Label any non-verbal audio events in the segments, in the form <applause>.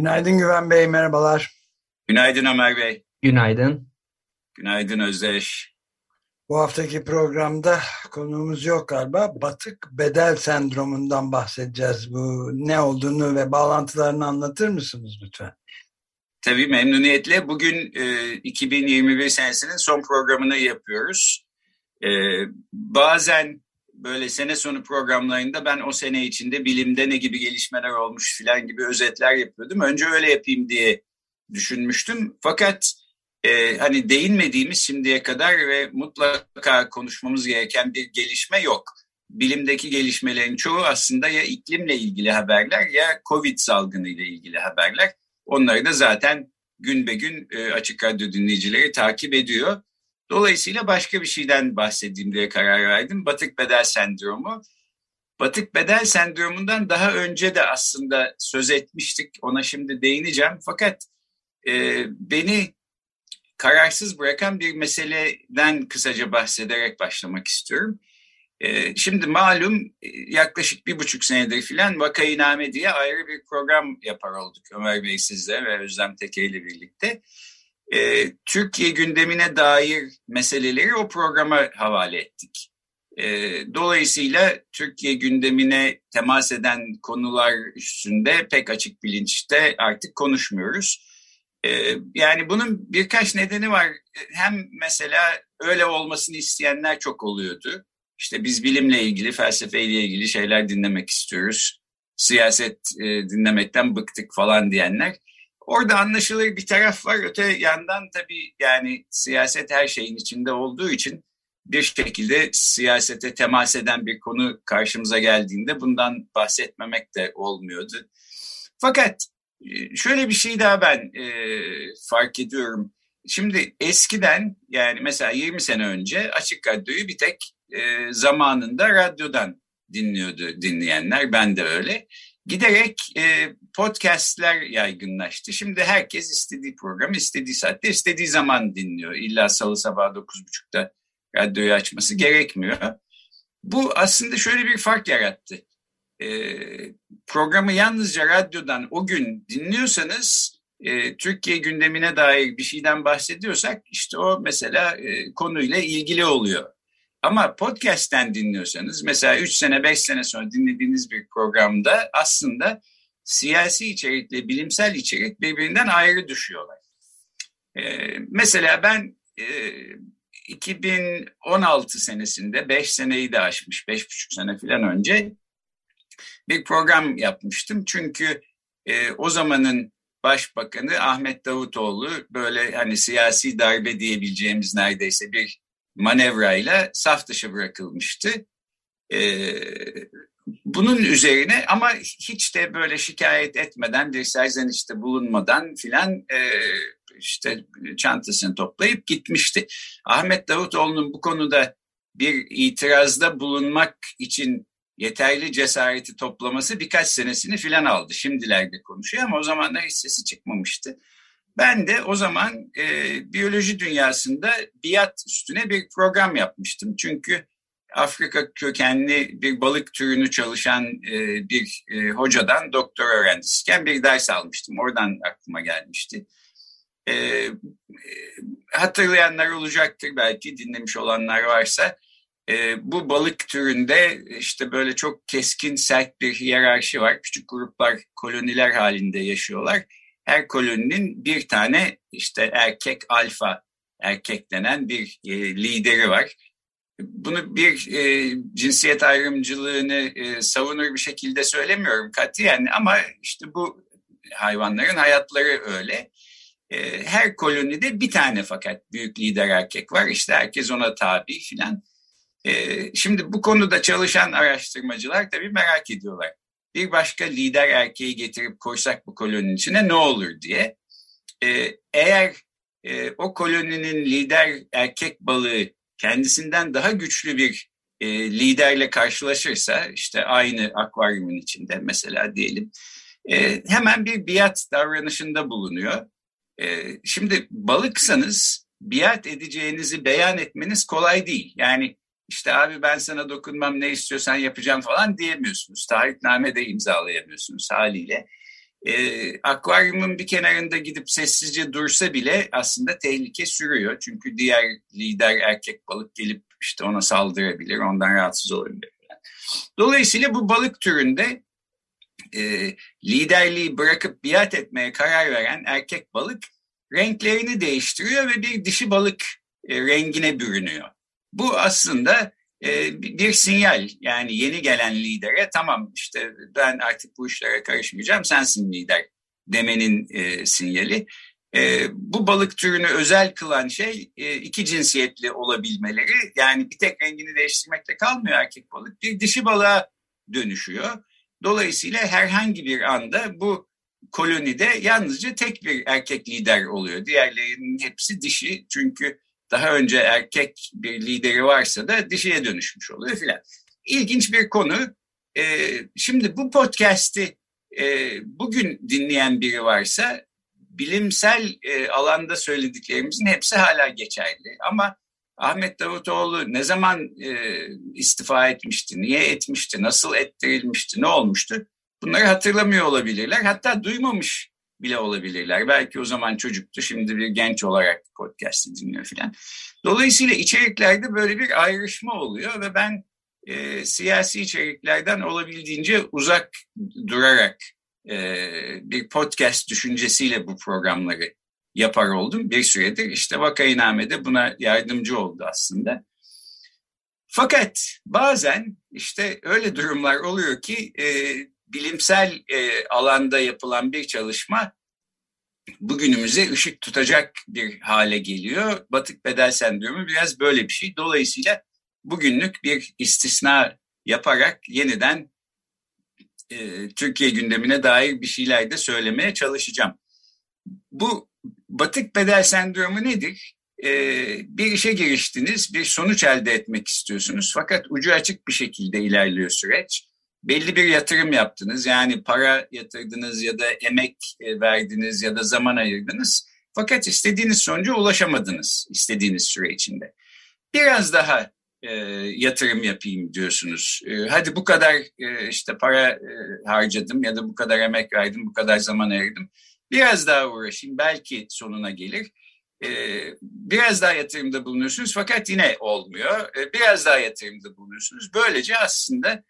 Günaydın Güven Bey, merhabalar. Günaydın Ömer Bey. Günaydın. Günaydın Özdeş. Bu haftaki programda konuğumuz yok galiba. Batık bedel sendromundan bahsedeceğiz. Bu ne olduğunu ve bağlantılarını anlatır mısınız lütfen? Tabii memnuniyetle. Bugün e, 2021 senesinin son programını yapıyoruz. Ee, bazen böyle sene sonu programlarında ben o sene içinde bilimde ne gibi gelişmeler olmuş filan gibi özetler yapıyordum. Önce öyle yapayım diye düşünmüştüm. Fakat e, hani değinmediğimiz şimdiye kadar ve mutlaka konuşmamız gereken bir gelişme yok. Bilimdeki gelişmelerin çoğu aslında ya iklimle ilgili haberler ya Covid salgını ile ilgili haberler. Onları da zaten gün be gün e, Açık Radyo dinleyicileri takip ediyor. Dolayısıyla başka bir şeyden bahsedeyim diye karar verdim. Batık bedel sendromu. Batık bedel sendromundan daha önce de aslında söz etmiştik. Ona şimdi değineceğim. Fakat e, beni kararsız bırakan bir meseleden kısaca bahsederek başlamak istiyorum. E, şimdi malum e, yaklaşık bir buçuk senedir filan Vakayiname diye ayrı bir program yapar olduk Ömer Bey sizle ve Özlem Teke ile birlikte e, Türkiye gündemine dair meseleleri o programa havale ettik. E, dolayısıyla Türkiye gündemine temas eden konular üstünde pek açık bilinçte artık konuşmuyoruz. E, yani bunun birkaç nedeni var. Hem mesela öyle olmasını isteyenler çok oluyordu. İşte biz bilimle ilgili, felsefeyle ilgili şeyler dinlemek istiyoruz. Siyaset e, dinlemekten bıktık falan diyenler. Orada anlaşılır bir taraf var. Öte yandan tabii yani siyaset her şeyin içinde olduğu için bir şekilde siyasete temas eden bir konu karşımıza geldiğinde bundan bahsetmemek de olmuyordu. Fakat e, şöyle bir şey daha ben e, fark ediyorum. Şimdi eskiden yani mesela 20 sene önce Açık Radyo'yu bir tek e, zamanında radyodan dinliyordu dinleyenler. Ben de öyle giderek e, podcastler yaygınlaştı. Şimdi herkes istediği programı istediği saatte istediği zaman dinliyor. İlla salı sabah 9.30'da radyoyu açması gerekmiyor. Bu aslında şöyle bir fark yarattı. E, programı yalnızca radyodan o gün dinliyorsanız e, Türkiye gündemine dair bir şeyden bahsediyorsak işte o mesela e, konuyla ilgili oluyor. Ama podcast'ten dinliyorsanız mesela 3 sene 5 sene sonra dinlediğiniz bir programda aslında siyasi içerikle bilimsel içerik birbirinden ayrı düşüyorlar. Ee, mesela ben e, 2016 senesinde 5 seneyi de aşmış 5,5 sene falan önce bir program yapmıştım. Çünkü e, o zamanın Başbakanı Ahmet Davutoğlu böyle hani siyasi darbe diyebileceğimiz neredeyse bir manevrayla saf dışı bırakılmıştı. Ee, bunun üzerine ama hiç de böyle şikayet etmeden bir serzenişte bulunmadan filan e, işte çantasını toplayıp gitmişti. Ahmet Davutoğlu'nun bu konuda bir itirazda bulunmak için yeterli cesareti toplaması birkaç senesini filan aldı. Şimdilerde konuşuyor ama o zamanlar hiç sesi çıkmamıştı. Ben de o zaman e, biyoloji dünyasında biat üstüne bir program yapmıştım. Çünkü Afrika kökenli bir balık türünü çalışan e, bir e, hocadan doktor öğrencisiyken bir ders almıştım. Oradan aklıma gelmişti. E, hatırlayanlar olacaktır belki dinlemiş olanlar varsa. E, bu balık türünde işte böyle çok keskin sert bir hiyerarşi var. Küçük gruplar koloniler halinde yaşıyorlar her koloninin bir tane işte erkek alfa erkek denen bir e, lideri var. Bunu bir e, cinsiyet ayrımcılığını e, savunur bir şekilde söylemiyorum katiyen ama işte bu hayvanların hayatları öyle. E, her kolonide bir tane fakat büyük lider erkek var. İşte herkes ona tabi filan. E, şimdi bu konuda çalışan araştırmacılar tabii merak ediyorlar. Bir başka lider erkeği getirip koysak bu koloninin içine ne olur diye. E, eğer e, o koloninin lider erkek balığı kendisinden daha güçlü bir e, liderle karşılaşırsa işte aynı akvaryumun içinde mesela diyelim e, hemen bir biat davranışında bulunuyor. Şimdi balıksanız biat edeceğinizi beyan etmeniz kolay değil. Yani işte abi ben sana dokunmam ne istiyorsan yapacağım falan diyemiyorsunuz. Taahhütname de imzalayamıyorsunuz haliyle. E, akvaryumun bir kenarında gidip sessizce dursa bile aslında tehlike sürüyor. Çünkü diğer lider erkek balık gelip işte ona saldırabilir, ondan rahatsız olabilir. Dolayısıyla bu balık türünde e, liderliği bırakıp biat etmeye karar veren erkek balık renklerini değiştiriyor ve bir dişi balık e, rengine bürünüyor. Bu aslında e, bir sinyal yani yeni gelen lidere tamam işte ben artık bu işlere karışmayacağım sensin lider demenin e, sinyali. E, bu balık türünü özel kılan şey e, iki cinsiyetli olabilmeleri yani bir tek rengini değiştirmekle kalmıyor erkek balık bir dişi balığa dönüşüyor. Dolayısıyla herhangi bir anda bu kolonide yalnızca tek bir erkek lider oluyor. Diğerlerinin hepsi dişi çünkü daha önce erkek bir lideri varsa da dişiye dönüşmüş oluyor filan. İlginç bir konu. Ee, şimdi bu podcast'i e, bugün dinleyen biri varsa bilimsel e, alanda söylediklerimizin hepsi hala geçerli. Ama Ahmet Davutoğlu ne zaman e, istifa etmişti, niye etmişti, nasıl ettirilmişti, ne olmuştu? Bunları hatırlamıyor olabilirler. Hatta duymamış bile olabilirler. Belki o zaman çocuktu, şimdi bir genç olarak podcast'i dinliyor filan. Dolayısıyla içeriklerde böyle bir ayrışma oluyor ve ben e, siyasi içeriklerden olabildiğince uzak durarak e, bir podcast düşüncesiyle bu programları yapar oldum bir süredir. İşte Vakayiname de buna yardımcı oldu aslında. Fakat bazen işte öyle durumlar oluyor ki e, bilimsel e, alanda yapılan bir çalışma bugünümüze ışık tutacak bir hale geliyor. Batık bedel sendromu biraz böyle bir şey. Dolayısıyla bugünlük bir istisna yaparak yeniden e, Türkiye gündemine dair bir şeyler de söylemeye çalışacağım. Bu batık bedel sendromu nedir? Ee, bir işe giriştiniz, bir sonuç elde etmek istiyorsunuz fakat ucu açık bir şekilde ilerliyor süreç. Belli bir yatırım yaptınız yani para yatırdınız ya da emek e, verdiniz ya da zaman ayırdınız. Fakat istediğiniz sonuca ulaşamadınız istediğiniz süre içinde. Biraz daha e, yatırım yapayım diyorsunuz. E, hadi bu kadar e, işte para e, harcadım ya da bu kadar emek verdim, bu kadar zaman ayırdım. Biraz daha uğraşayım belki sonuna gelir. Ee, biraz daha yatırımda bulunuyorsunuz fakat yine olmuyor. Ee, biraz daha yatırımda bulunuyorsunuz. Böylece aslında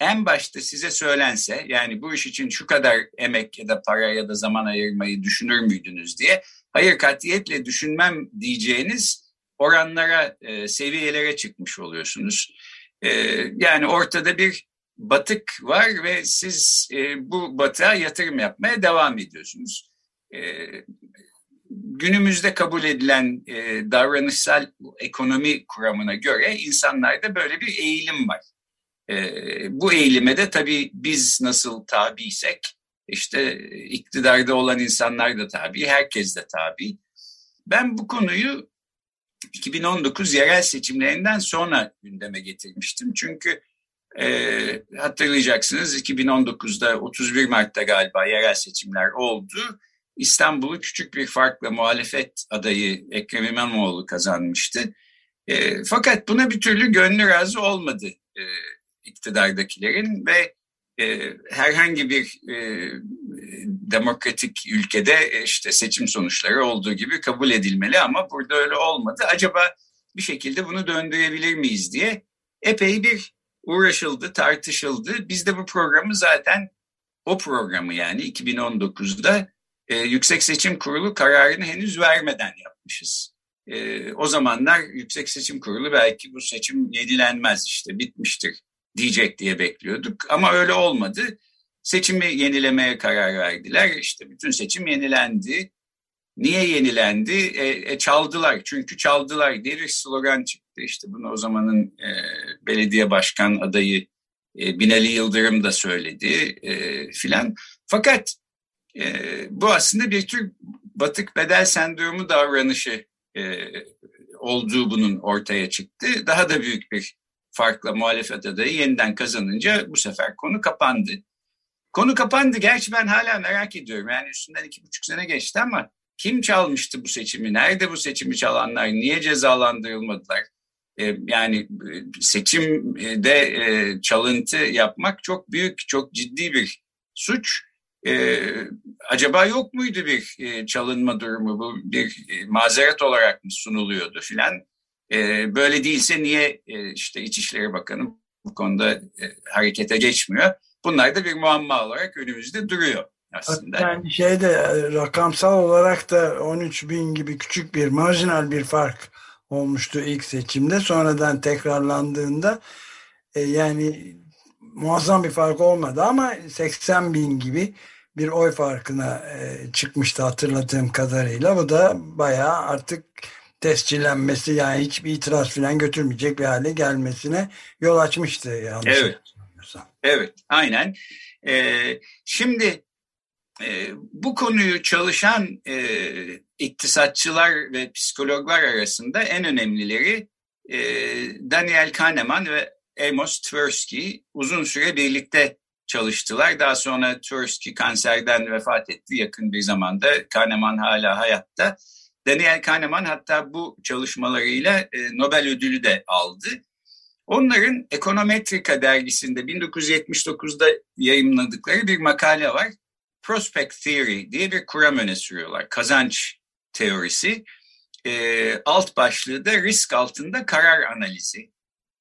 en başta size söylense yani bu iş için şu kadar emek ya da para ya da zaman ayırmayı düşünür müydünüz diye hayır katiyetle düşünmem diyeceğiniz oranlara, e, seviyelere çıkmış oluyorsunuz. E, yani ortada bir batık var ve siz e, bu batığa yatırım yapmaya devam ediyorsunuz. E, günümüzde kabul edilen e, davranışsal ekonomi kuramına göre insanlarda böyle bir eğilim var. E, bu eğilime de tabii biz nasıl tabiysek işte iktidarda olan insanlar da tabi, herkes de tabi. Ben bu konuyu 2019 yerel seçimlerinden sonra gündeme getirmiştim. Çünkü e, hatırlayacaksınız 2019'da 31 Mart'ta galiba yerel seçimler oldu. İstanbul'u küçük bir farkla muhalefet adayı Ekrem İmamoğlu kazanmıştı. E, fakat buna bir türlü gönlü razı olmadı e, iktidardakilerin ve e, herhangi bir e, demokratik ülkede işte seçim sonuçları olduğu gibi kabul edilmeli ama burada öyle olmadı. Acaba bir şekilde bunu döndürebilir miyiz diye epey bir uğraşıldı, tartışıldı. Biz de bu programı zaten o programı yani 2019'da e, Yüksek Seçim Kurulu kararını henüz vermeden yapmışız. E, o zamanlar Yüksek Seçim Kurulu belki bu seçim yenilenmez işte bitmiştir diyecek diye bekliyorduk ama öyle olmadı. Seçimi yenilemeye karar verdiler. İşte bütün seçim yenilendi. Niye yenilendi? E, e, çaldılar. Çünkü çaldılar diye bir slogan çıktı. İşte bunu o zamanın e, belediye başkan adayı E, Binali Yıldırım da söyledi e, filan. Fakat e, bu aslında bir tür batık bedel sendromu davranışı e, olduğu bunun ortaya çıktı. Daha da büyük bir farkla muhalefet adayı yeniden kazanınca bu sefer konu kapandı. Konu kapandı. Gerçi ben hala merak ediyorum. Yani üstünden iki buçuk sene geçti ama kim çalmıştı bu seçimi? Nerede bu seçimi çalanlar? Niye cezalandırılmadılar? Ee, yani e, seçimde e, çalıntı yapmak çok büyük, çok ciddi bir suç. Acaba yok muydu bir e, çalınma durumu? Bu bir mazeret olarak mı sunuluyordu filan? Ee, böyle değilse niye işte İçişleri Bakanı bu konuda harekete geçmiyor? Bunlar da bir muamma olarak önümüzde duruyor aslında. Yani şeyde rakamsal olarak da 13 bin gibi küçük bir marjinal bir fark olmuştu ilk seçimde. Sonradan tekrarlandığında e, yani muazzam bir fark olmadı ama 80 bin gibi bir oy farkına e, çıkmıştı hatırladığım kadarıyla. Bu da bayağı artık tescillenmesi yani hiçbir itiraz falan götürmeyecek bir hale gelmesine yol açmıştı. Yanlış evet. Evet, aynen. Ee, şimdi e, bu konuyu çalışan e, iktisatçılar ve psikologlar arasında en önemlileri e, Daniel Kahneman ve Amos Tversky uzun süre birlikte çalıştılar. Daha sonra Tversky kanserden vefat etti yakın bir zamanda. Kahneman hala hayatta. Daniel Kahneman hatta bu çalışmalarıyla e, Nobel ödülü de aldı. Onların Ekonometrika dergisinde 1979'da yayınladıkları bir makale var. Prospect Theory diye bir kuram öne sürüyorlar. Kazanç teorisi. E, alt başlığı da risk altında karar analizi.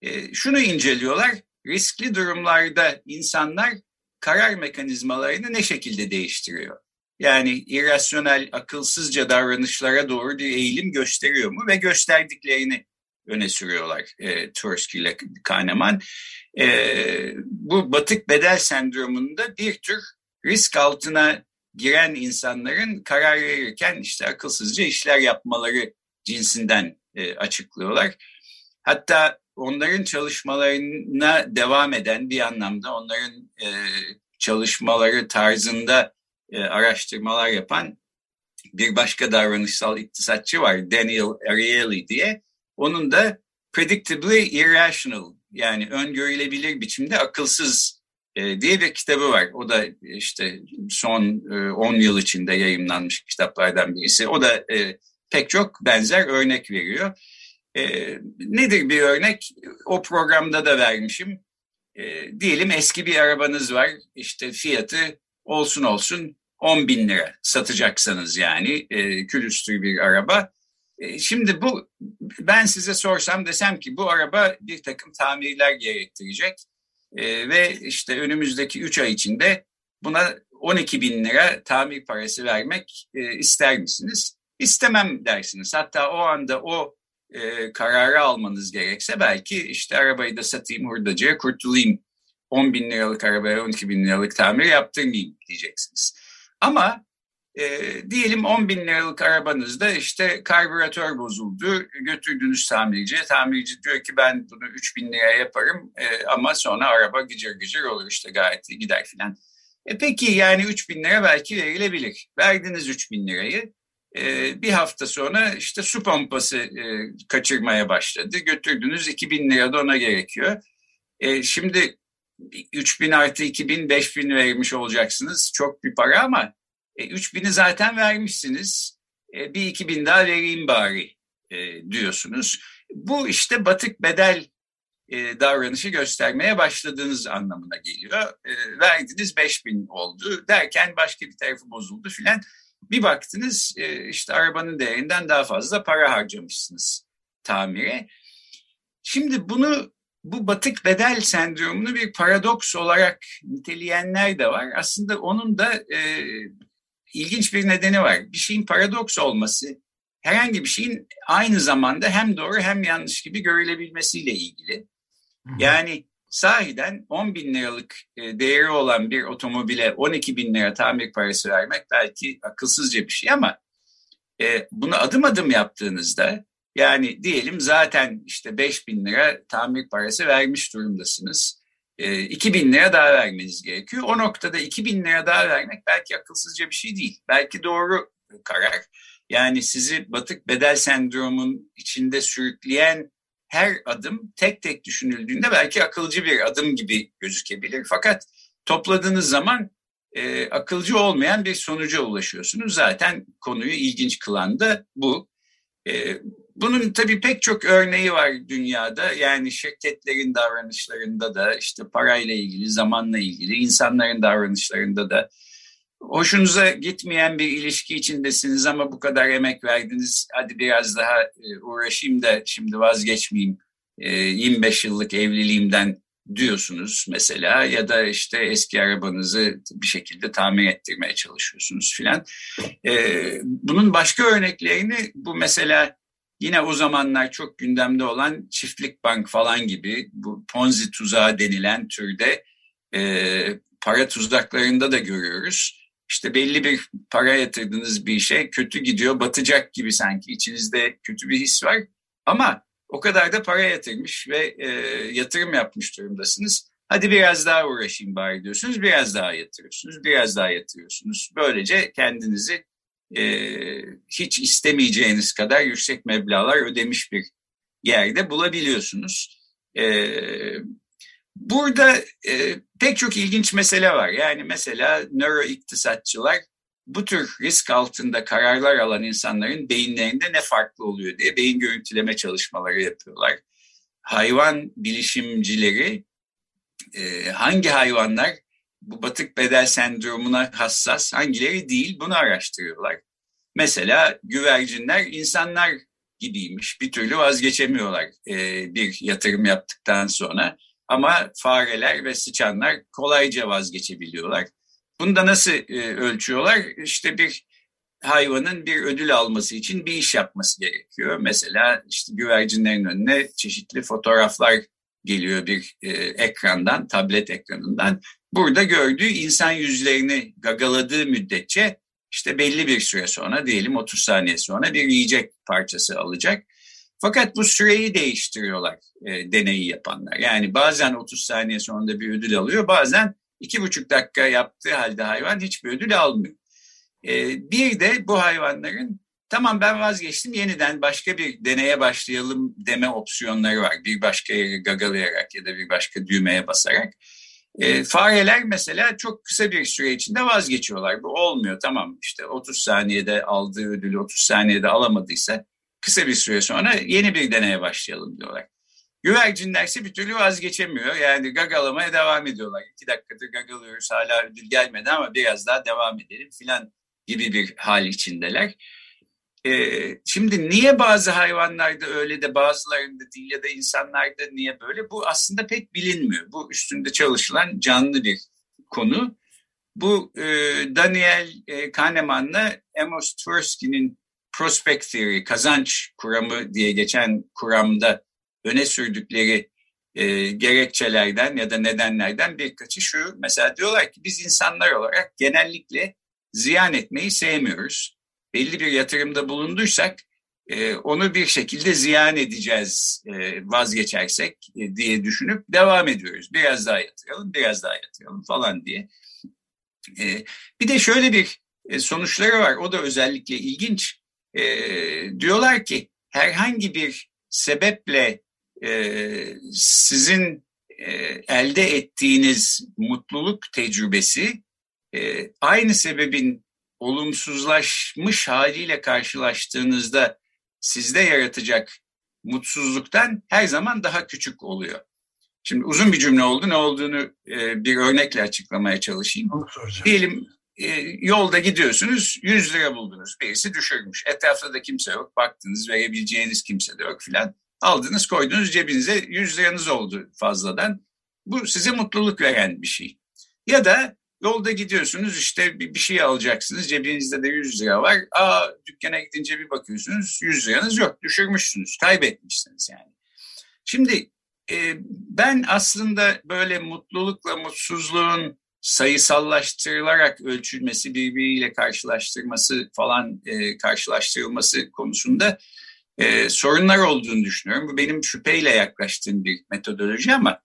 E, şunu inceliyorlar. Riskli durumlarda insanlar karar mekanizmalarını ne şekilde değiştiriyor? Yani irrasyonel, akılsızca davranışlara doğru bir eğilim gösteriyor mu ve gösterdiklerini öne sürüyorlar e, Tversky ile Kahneman. E, bu batık bedel sendromunda bir tür risk altına giren insanların karar verirken işte akılsızca işler yapmaları cinsinden e, açıklıyorlar. Hatta onların çalışmalarına devam eden bir anlamda onların e, çalışmaları tarzında e, araştırmalar yapan bir başka davranışsal iktisatçı var Daniel Ariely diye. Onun da Predictably Irrational yani öngörülebilir biçimde akılsız e, diye bir kitabı var. O da işte son 10 e, yıl içinde yayınlanmış kitaplardan birisi. O da e, pek çok benzer örnek veriyor. E, nedir bir örnek? O programda da vermişim. E, diyelim eski bir arabanız var. İşte fiyatı olsun olsun 10 bin lira satacaksanız yani e, külüstür bir araba. E, şimdi bu ben size sorsam desem ki bu araba bir takım tamirler gerektirecek e, ve işte önümüzdeki 3 ay içinde buna 12 bin lira tamir parası vermek e, ister misiniz? İstemem dersiniz. Hatta o anda o e, kararı almanız gerekse belki işte arabayı da satayım hurdacıya kurtulayım. 10 bin liralık arabaya 12 bin liralık tamir yaptırmayayım diyeceksiniz. Ama e, diyelim 10 bin liralık arabanızda işte karbüratör bozuldu. Götürdünüz tamirciye. Tamirci diyor ki ben bunu 3 bin liraya yaparım e, ama sonra araba gıcır gıcır olur işte gayet gider filan. E peki yani 3 bin lira belki verilebilir. Verdiniz 3 bin lirayı. E, bir hafta sonra işte su pompası e, kaçırmaya başladı. Götürdünüz 2 bin lira da ona gerekiyor. E, şimdi 3 bin artı 2 bin 5 bin vermiş olacaksınız. Çok bir para ama e, 3 bini zaten vermişsiniz. E, bir 2 bin daha vereyim bari e, diyorsunuz. Bu işte batık bedel e, davranışı göstermeye başladığınız anlamına geliyor. E, verdiniz 5 bin oldu derken başka bir tarafı bozuldu filan. Bir baktınız e, işte arabanın değerinden daha fazla para harcamışsınız tamire. Şimdi bunu bu batık bedel sendromunu bir paradoks olarak niteleyenler de var. Aslında onun da e, ilginç bir nedeni var. Bir şeyin paradoks olması herhangi bir şeyin aynı zamanda hem doğru hem yanlış gibi görülebilmesiyle ilgili. Yani sahiden 10 bin liralık e, değeri olan bir otomobile 12 bin lira tamir parası vermek belki akılsızca bir şey ama e, bunu adım adım yaptığınızda yani diyelim zaten işte 5 bin lira tamir parası vermiş durumdasınız. e, 2000 lira daha vermeniz gerekiyor. O noktada 2000 lira daha vermek belki akılsızca bir şey değil. Belki doğru karar. Yani sizi batık bedel sendromun içinde sürükleyen her adım tek tek düşünüldüğünde belki akılcı bir adım gibi gözükebilir. Fakat topladığınız zaman e, akılcı olmayan bir sonuca ulaşıyorsunuz. Zaten konuyu ilginç kılan da bu. E, bunun tabii pek çok örneği var dünyada. Yani şirketlerin davranışlarında da işte parayla ilgili, zamanla ilgili, insanların davranışlarında da hoşunuza gitmeyen bir ilişki içindesiniz ama bu kadar emek verdiniz. Hadi biraz daha e, uğraşayım da şimdi vazgeçmeyeyim. 25 e, yıllık evliliğimden diyorsunuz mesela ya da işte eski arabanızı bir şekilde tamir ettirmeye çalışıyorsunuz filan. Ee, bunun başka örneklerini bu mesela yine o zamanlar çok gündemde olan çiftlik bank falan gibi bu ponzi tuzağı denilen türde e, para tuzaklarında da görüyoruz. İşte belli bir para yatırdığınız bir şey kötü gidiyor, batacak gibi sanki içinizde kötü bir his var. Ama o kadar da para yatırmış ve e, yatırım yapmış durumdasınız. Hadi biraz daha uğraşayım bari diyorsunuz. Biraz daha yatırıyorsunuz. Biraz daha yatırıyorsunuz. Böylece kendinizi e, hiç istemeyeceğiniz kadar yüksek meblalar ödemiş bir yerde bulabiliyorsunuz. E, burada e, pek çok ilginç mesele var. Yani mesela nöro iktisatçılar bu tür risk altında kararlar alan insanların beyinlerinde ne farklı oluyor diye beyin görüntüleme çalışmaları yapıyorlar. Hayvan bilişimcileri e, hangi hayvanlar bu batık bedel sendromuna hassas, hangileri değil bunu araştırıyorlar. Mesela güvercinler insanlar gibiymiş, bir türlü vazgeçemiyorlar e, bir yatırım yaptıktan sonra. Ama fareler ve sıçanlar kolayca vazgeçebiliyorlar. Bunu da nasıl e, ölçüyorlar? İşte bir hayvanın bir ödül alması için bir iş yapması gerekiyor. Mesela işte güvercinlerin önüne çeşitli fotoğraflar geliyor bir e, ekrandan, tablet ekranından. Burada gördüğü insan yüzlerini gagaladığı müddetçe işte belli bir süre sonra diyelim 30 saniye sonra bir yiyecek parçası alacak. Fakat bu süreyi değiştiriyorlar e, deneyi yapanlar. Yani bazen 30 saniye sonra bir ödül alıyor, bazen iki buçuk dakika yaptığı halde hayvan hiçbir ödül almıyor. E, bir de bu hayvanların tamam ben vazgeçtim yeniden başka bir deneye başlayalım deme opsiyonları var. Bir başka yeri gagalayarak ya da bir başka düğmeye basarak. E, fareler mesela çok kısa bir süre içinde vazgeçiyorlar. Bu olmuyor tamam işte 30 saniyede aldığı ödülü 30 saniyede alamadıysa kısa bir süre sonra yeni bir deneye başlayalım diyorlar. Güvercinler ise bir türlü vazgeçemiyor. Yani gagalamaya devam ediyorlar. İki dakikadır gagalıyoruz hala ödül gelmedi ama biraz daha devam edelim filan gibi bir hal içindeler. Ee, şimdi niye bazı hayvanlarda öyle de bazılarında değil ya da insanlarda niye böyle? Bu aslında pek bilinmiyor. Bu üstünde çalışılan canlı bir konu. Bu e, Daniel e, Kahneman'la Amos Tversky'nin Prospect Theory, kazanç kuramı diye geçen kuramda öne sürdükleri e, gerekçelerden ya da nedenlerden birkaçı şu. Mesela diyorlar ki biz insanlar olarak genellikle ziyan etmeyi sevmiyoruz. Belli bir yatırımda bulunduysak e, onu bir şekilde ziyan edeceğiz e, vazgeçersek e, diye düşünüp devam ediyoruz. Biraz daha yatıralım, biraz daha yatıralım falan diye. E, bir de şöyle bir e, sonuçları var. O da özellikle ilginç. E, diyorlar ki herhangi bir sebeple e, sizin e, elde ettiğiniz mutluluk tecrübesi e, aynı sebebin olumsuzlaşmış haliyle karşılaştığınızda sizde yaratacak mutsuzluktan her zaman daha küçük oluyor. Şimdi uzun bir cümle oldu. Ne olduğunu e, bir örnekle açıklamaya çalışayım. Diyelim e, yolda gidiyorsunuz 100 lira buldunuz. Birisi düşürmüş. Etrafta da kimse yok. Baktınız verebileceğiniz kimse de yok filan. Aldınız koydunuz cebinize 100 liranız oldu fazladan. Bu size mutluluk veren bir şey. Ya da yolda gidiyorsunuz işte bir, şey alacaksınız cebinizde de 100 lira var. Aa dükkana gidince bir bakıyorsunuz 100 liranız yok düşürmüşsünüz kaybetmişsiniz yani. Şimdi e, ben aslında böyle mutlulukla mutsuzluğun sayısallaştırılarak ölçülmesi, birbiriyle karşılaştırması falan e, karşılaştırılması konusunda e, sorunlar olduğunu düşünüyorum. Bu benim şüpheyle yaklaştığım bir metodoloji ama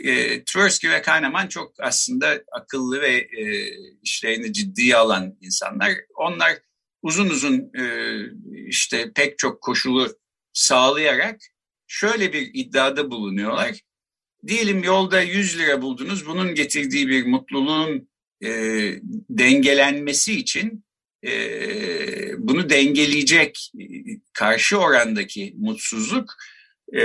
e, Tversky ve Kahneman çok aslında akıllı ve e, işlerini ciddiye alan insanlar. Onlar uzun uzun e, işte pek çok koşulu sağlayarak şöyle bir iddiada bulunuyorlar. Diyelim yolda 100 lira buldunuz. Bunun getirdiği bir mutluluğun e, dengelenmesi için e, bunu dengeleyecek karşı orandaki mutsuzluk e,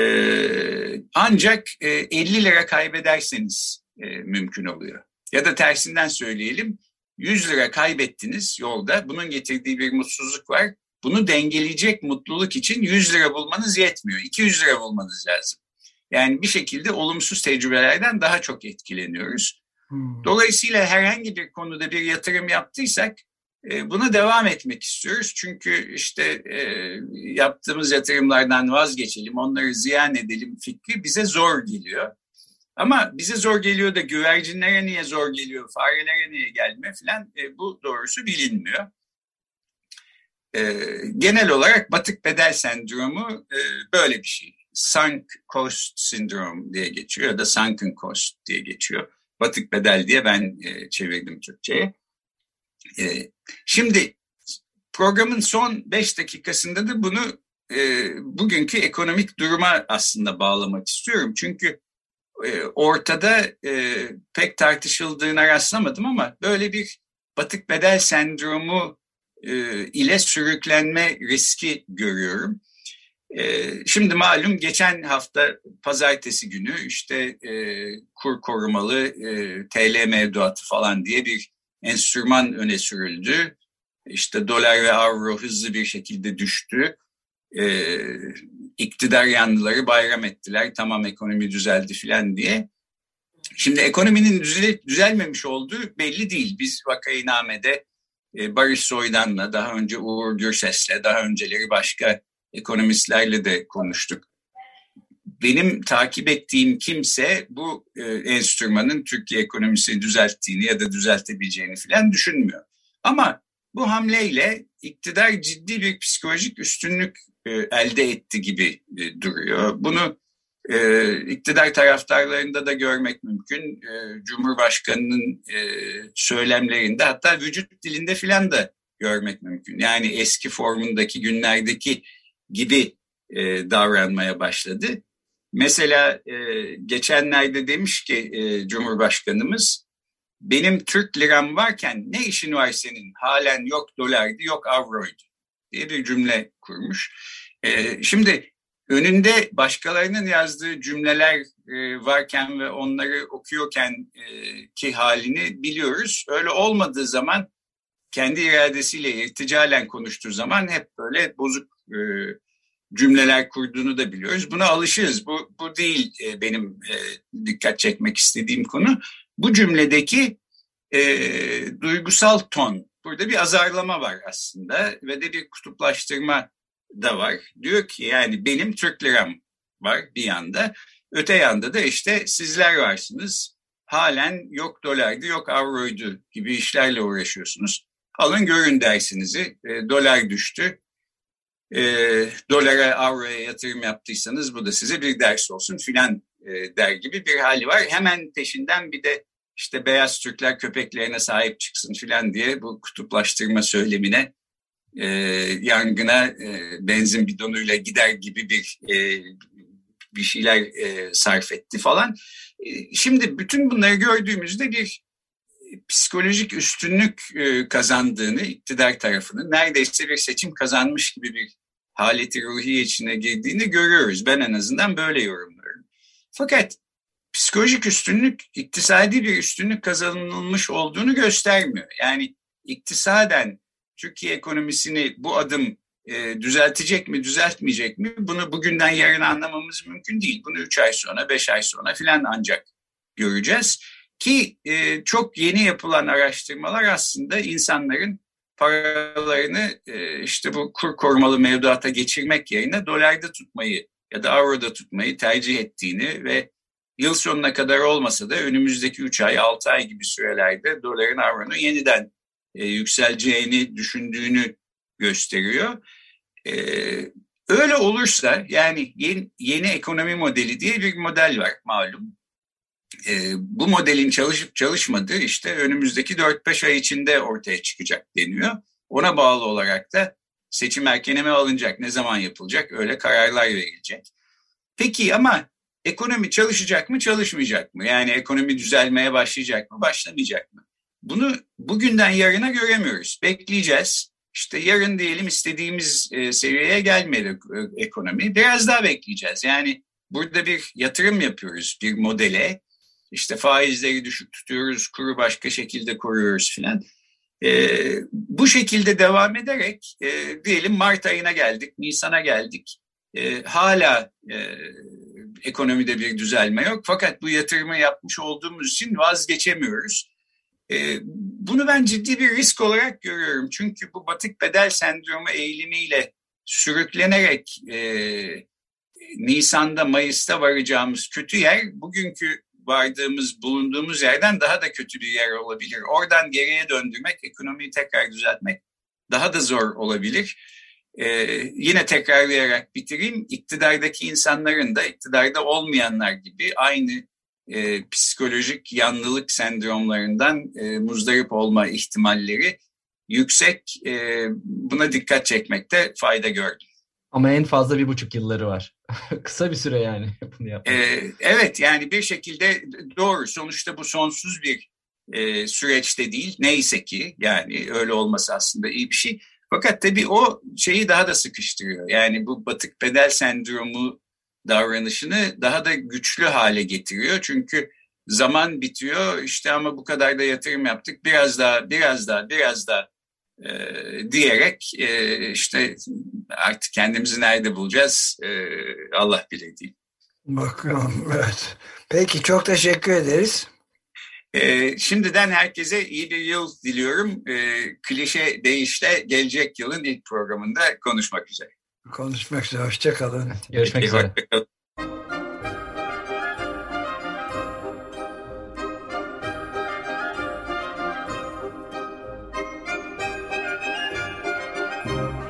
ancak e, 50 lira kaybederseniz e, mümkün oluyor. Ya da tersinden söyleyelim 100 lira kaybettiniz yolda bunun getirdiği bir mutsuzluk var. Bunu dengeleyecek mutluluk için 100 lira bulmanız yetmiyor. 200 lira bulmanız lazım. Yani bir şekilde olumsuz tecrübelerden daha çok etkileniyoruz. Hmm. Dolayısıyla herhangi bir konuda bir yatırım yaptıysak buna devam etmek istiyoruz. Çünkü işte e, yaptığımız yatırımlardan vazgeçelim, onları ziyan edelim fikri bize zor geliyor. Ama bize zor geliyor da güvercinlere niye zor geliyor, farelere niye gelmiyor falan e, bu doğrusu bilinmiyor. genel olarak batık bedel sendromu böyle bir şey. Sunk cost syndrome diye geçiyor ya da sunken cost diye geçiyor. Batık bedel diye ben çevirdim Türkçe'ye. E, şimdi programın son beş dakikasında da bunu e, bugünkü ekonomik duruma aslında bağlamak istiyorum. Çünkü e, ortada e, pek tartışıldığına rastlamadım ama böyle bir batık bedel sendromu e, ile sürüklenme riski görüyorum. E, şimdi malum geçen hafta pazartesi günü işte e, kur korumalı e, TL mevduatı falan diye bir enstrüman öne sürüldü. İşte dolar ve avro hızlı bir şekilde düştü. Ee, iktidar yanlıları bayram ettiler. Tamam ekonomi düzeldi filan diye. Şimdi ekonominin düzel, düzelmemiş olduğu belli değil. Biz Vakainame'de e, Barış Soydan'la, daha önce Uğur Gürses'le, daha önceleri başka ekonomistlerle de konuştuk benim takip ettiğim kimse bu e, enstrümanın Türkiye ekonomisini düzelttiğini ya da düzeltebileceğini falan düşünmüyor. Ama bu hamleyle iktidar ciddi bir psikolojik üstünlük e, elde etti gibi e, duruyor. Bunu e, iktidar taraftarlarında da görmek mümkün. E, Cumhurbaşkanının e, söylemlerinde hatta vücut dilinde filan da görmek mümkün. Yani eski formundaki günlerdeki gibi e, davranmaya başladı. Mesela e, geçenlerde demiş ki e, Cumhurbaşkanımız benim Türk liram varken ne işin var senin halen yok dolardı yok avroydu diye bir cümle kurmuş. E, şimdi önünde başkalarının yazdığı cümleler e, varken ve onları okuyorken e, ki halini biliyoruz. Öyle olmadığı zaman kendi iradesiyle irticalen konuştuğu zaman hep böyle bozuk e, cümleler kurduğunu da biliyoruz. Buna alışırız. Bu, bu değil e, benim e, dikkat çekmek istediğim konu. Bu cümledeki e, duygusal ton. Burada bir azarlama var aslında ve de bir kutuplaştırma da var. Diyor ki yani benim Türk liram var bir yanda. Öte yanda da işte sizler varsınız. Halen yok dolardı yok avroydu gibi işlerle uğraşıyorsunuz. Alın görün dersinizi. E, dolar düştü e, dolara, avroya yatırım yaptıysanız bu da size bir ders olsun filan e, der gibi bir hali var. Hemen peşinden bir de işte beyaz Türkler köpeklerine sahip çıksın filan diye bu kutuplaştırma söylemine e, yangına e, benzin bidonuyla gider gibi bir e, bir şeyler e, sarf etti falan. E, şimdi bütün bunları gördüğümüzde bir psikolojik üstünlük e, kazandığını iktidar tarafının neredeyse bir seçim kazanmış gibi bir haleti ruhiye içine girdiğini görüyoruz. Ben en azından böyle yorumluyorum. Fakat psikolojik üstünlük iktisadi bir üstünlük kazanılmış olduğunu göstermiyor. Yani iktisaden Türkiye ekonomisini bu adım e, düzeltecek mi, düzeltmeyecek mi? Bunu bugünden yarın anlamamız mümkün değil. Bunu üç ay sonra, beş ay sonra filan ancak göreceğiz. Ki e, çok yeni yapılan araştırmalar aslında insanların paralarını e, işte bu kur korumalı mevduata geçirmek yerine dolarda tutmayı ya da avroda tutmayı tercih ettiğini ve yıl sonuna kadar olmasa da önümüzdeki 3 ay 6 ay gibi sürelerde doların avronun yeniden e, yükseleceğini düşündüğünü gösteriyor. E, öyle olursa yani yeni, yeni ekonomi modeli diye bir model var malum. E, bu modelin çalışıp çalışmadığı işte önümüzdeki 4-5 ay içinde ortaya çıkacak deniyor. Ona bağlı olarak da seçim erkene mi alınacak, ne zaman yapılacak öyle kararlar verilecek. Peki ama ekonomi çalışacak mı, çalışmayacak mı? Yani ekonomi düzelmeye başlayacak mı, başlamayacak mı? Bunu bugünden yarına göremiyoruz. Bekleyeceğiz. İşte yarın diyelim istediğimiz e, seviyeye gelmedi e, ekonomi. Biraz daha bekleyeceğiz. Yani burada bir yatırım yapıyoruz bir modele. İşte faizleri düşük tutuyoruz, kuru başka şekilde koruyoruz filan. E, bu şekilde devam ederek e, diyelim Mart ayına geldik, Nisan'a geldik. E, hala e, ekonomide bir düzelme yok. Fakat bu yatırımı yapmış olduğumuz için vazgeçemiyoruz. E, bunu ben ciddi bir risk olarak görüyorum. Çünkü bu batık bedel sendromu eğilimiyle sürüklenerek e, Nisan'da, Mayıs'ta varacağımız kötü yer bugünkü vardığımız, bulunduğumuz yerden daha da kötü bir yer olabilir. Oradan geriye döndürmek, ekonomiyi tekrar düzeltmek daha da zor olabilir. Ee, yine tekrarlayarak bitireyim. İktidardaki insanların da iktidarda olmayanlar gibi aynı e, psikolojik yanlılık sendromlarından e, muzdarip olma ihtimalleri yüksek. E, buna dikkat çekmekte fayda gördüm. Ama en fazla bir buçuk yılları var. <laughs> Kısa bir süre yani <laughs> bunu yapmak. Ee, evet yani bir şekilde doğru. Sonuçta bu sonsuz bir e, süreçte değil. Neyse ki yani öyle olması aslında iyi bir şey. Fakat tabii o şeyi daha da sıkıştırıyor. Yani bu batık bedel sendromu davranışını daha da güçlü hale getiriyor. Çünkü zaman bitiyor işte ama bu kadar da yatırım yaptık biraz daha biraz daha biraz daha e, diyerek e, işte artık kendimizi nerede bulacağız e, Allah bilir diyeyim. Bakalım <laughs> evet. Peki çok teşekkür ederiz. E, şimdiden herkese iyi bir yıl diliyorum. E, klişe deyişle gelecek yılın ilk programında konuşmak üzere. Konuşmak üzere. Hoşçakalın. Görüşmek üzere. Hoşçakalın.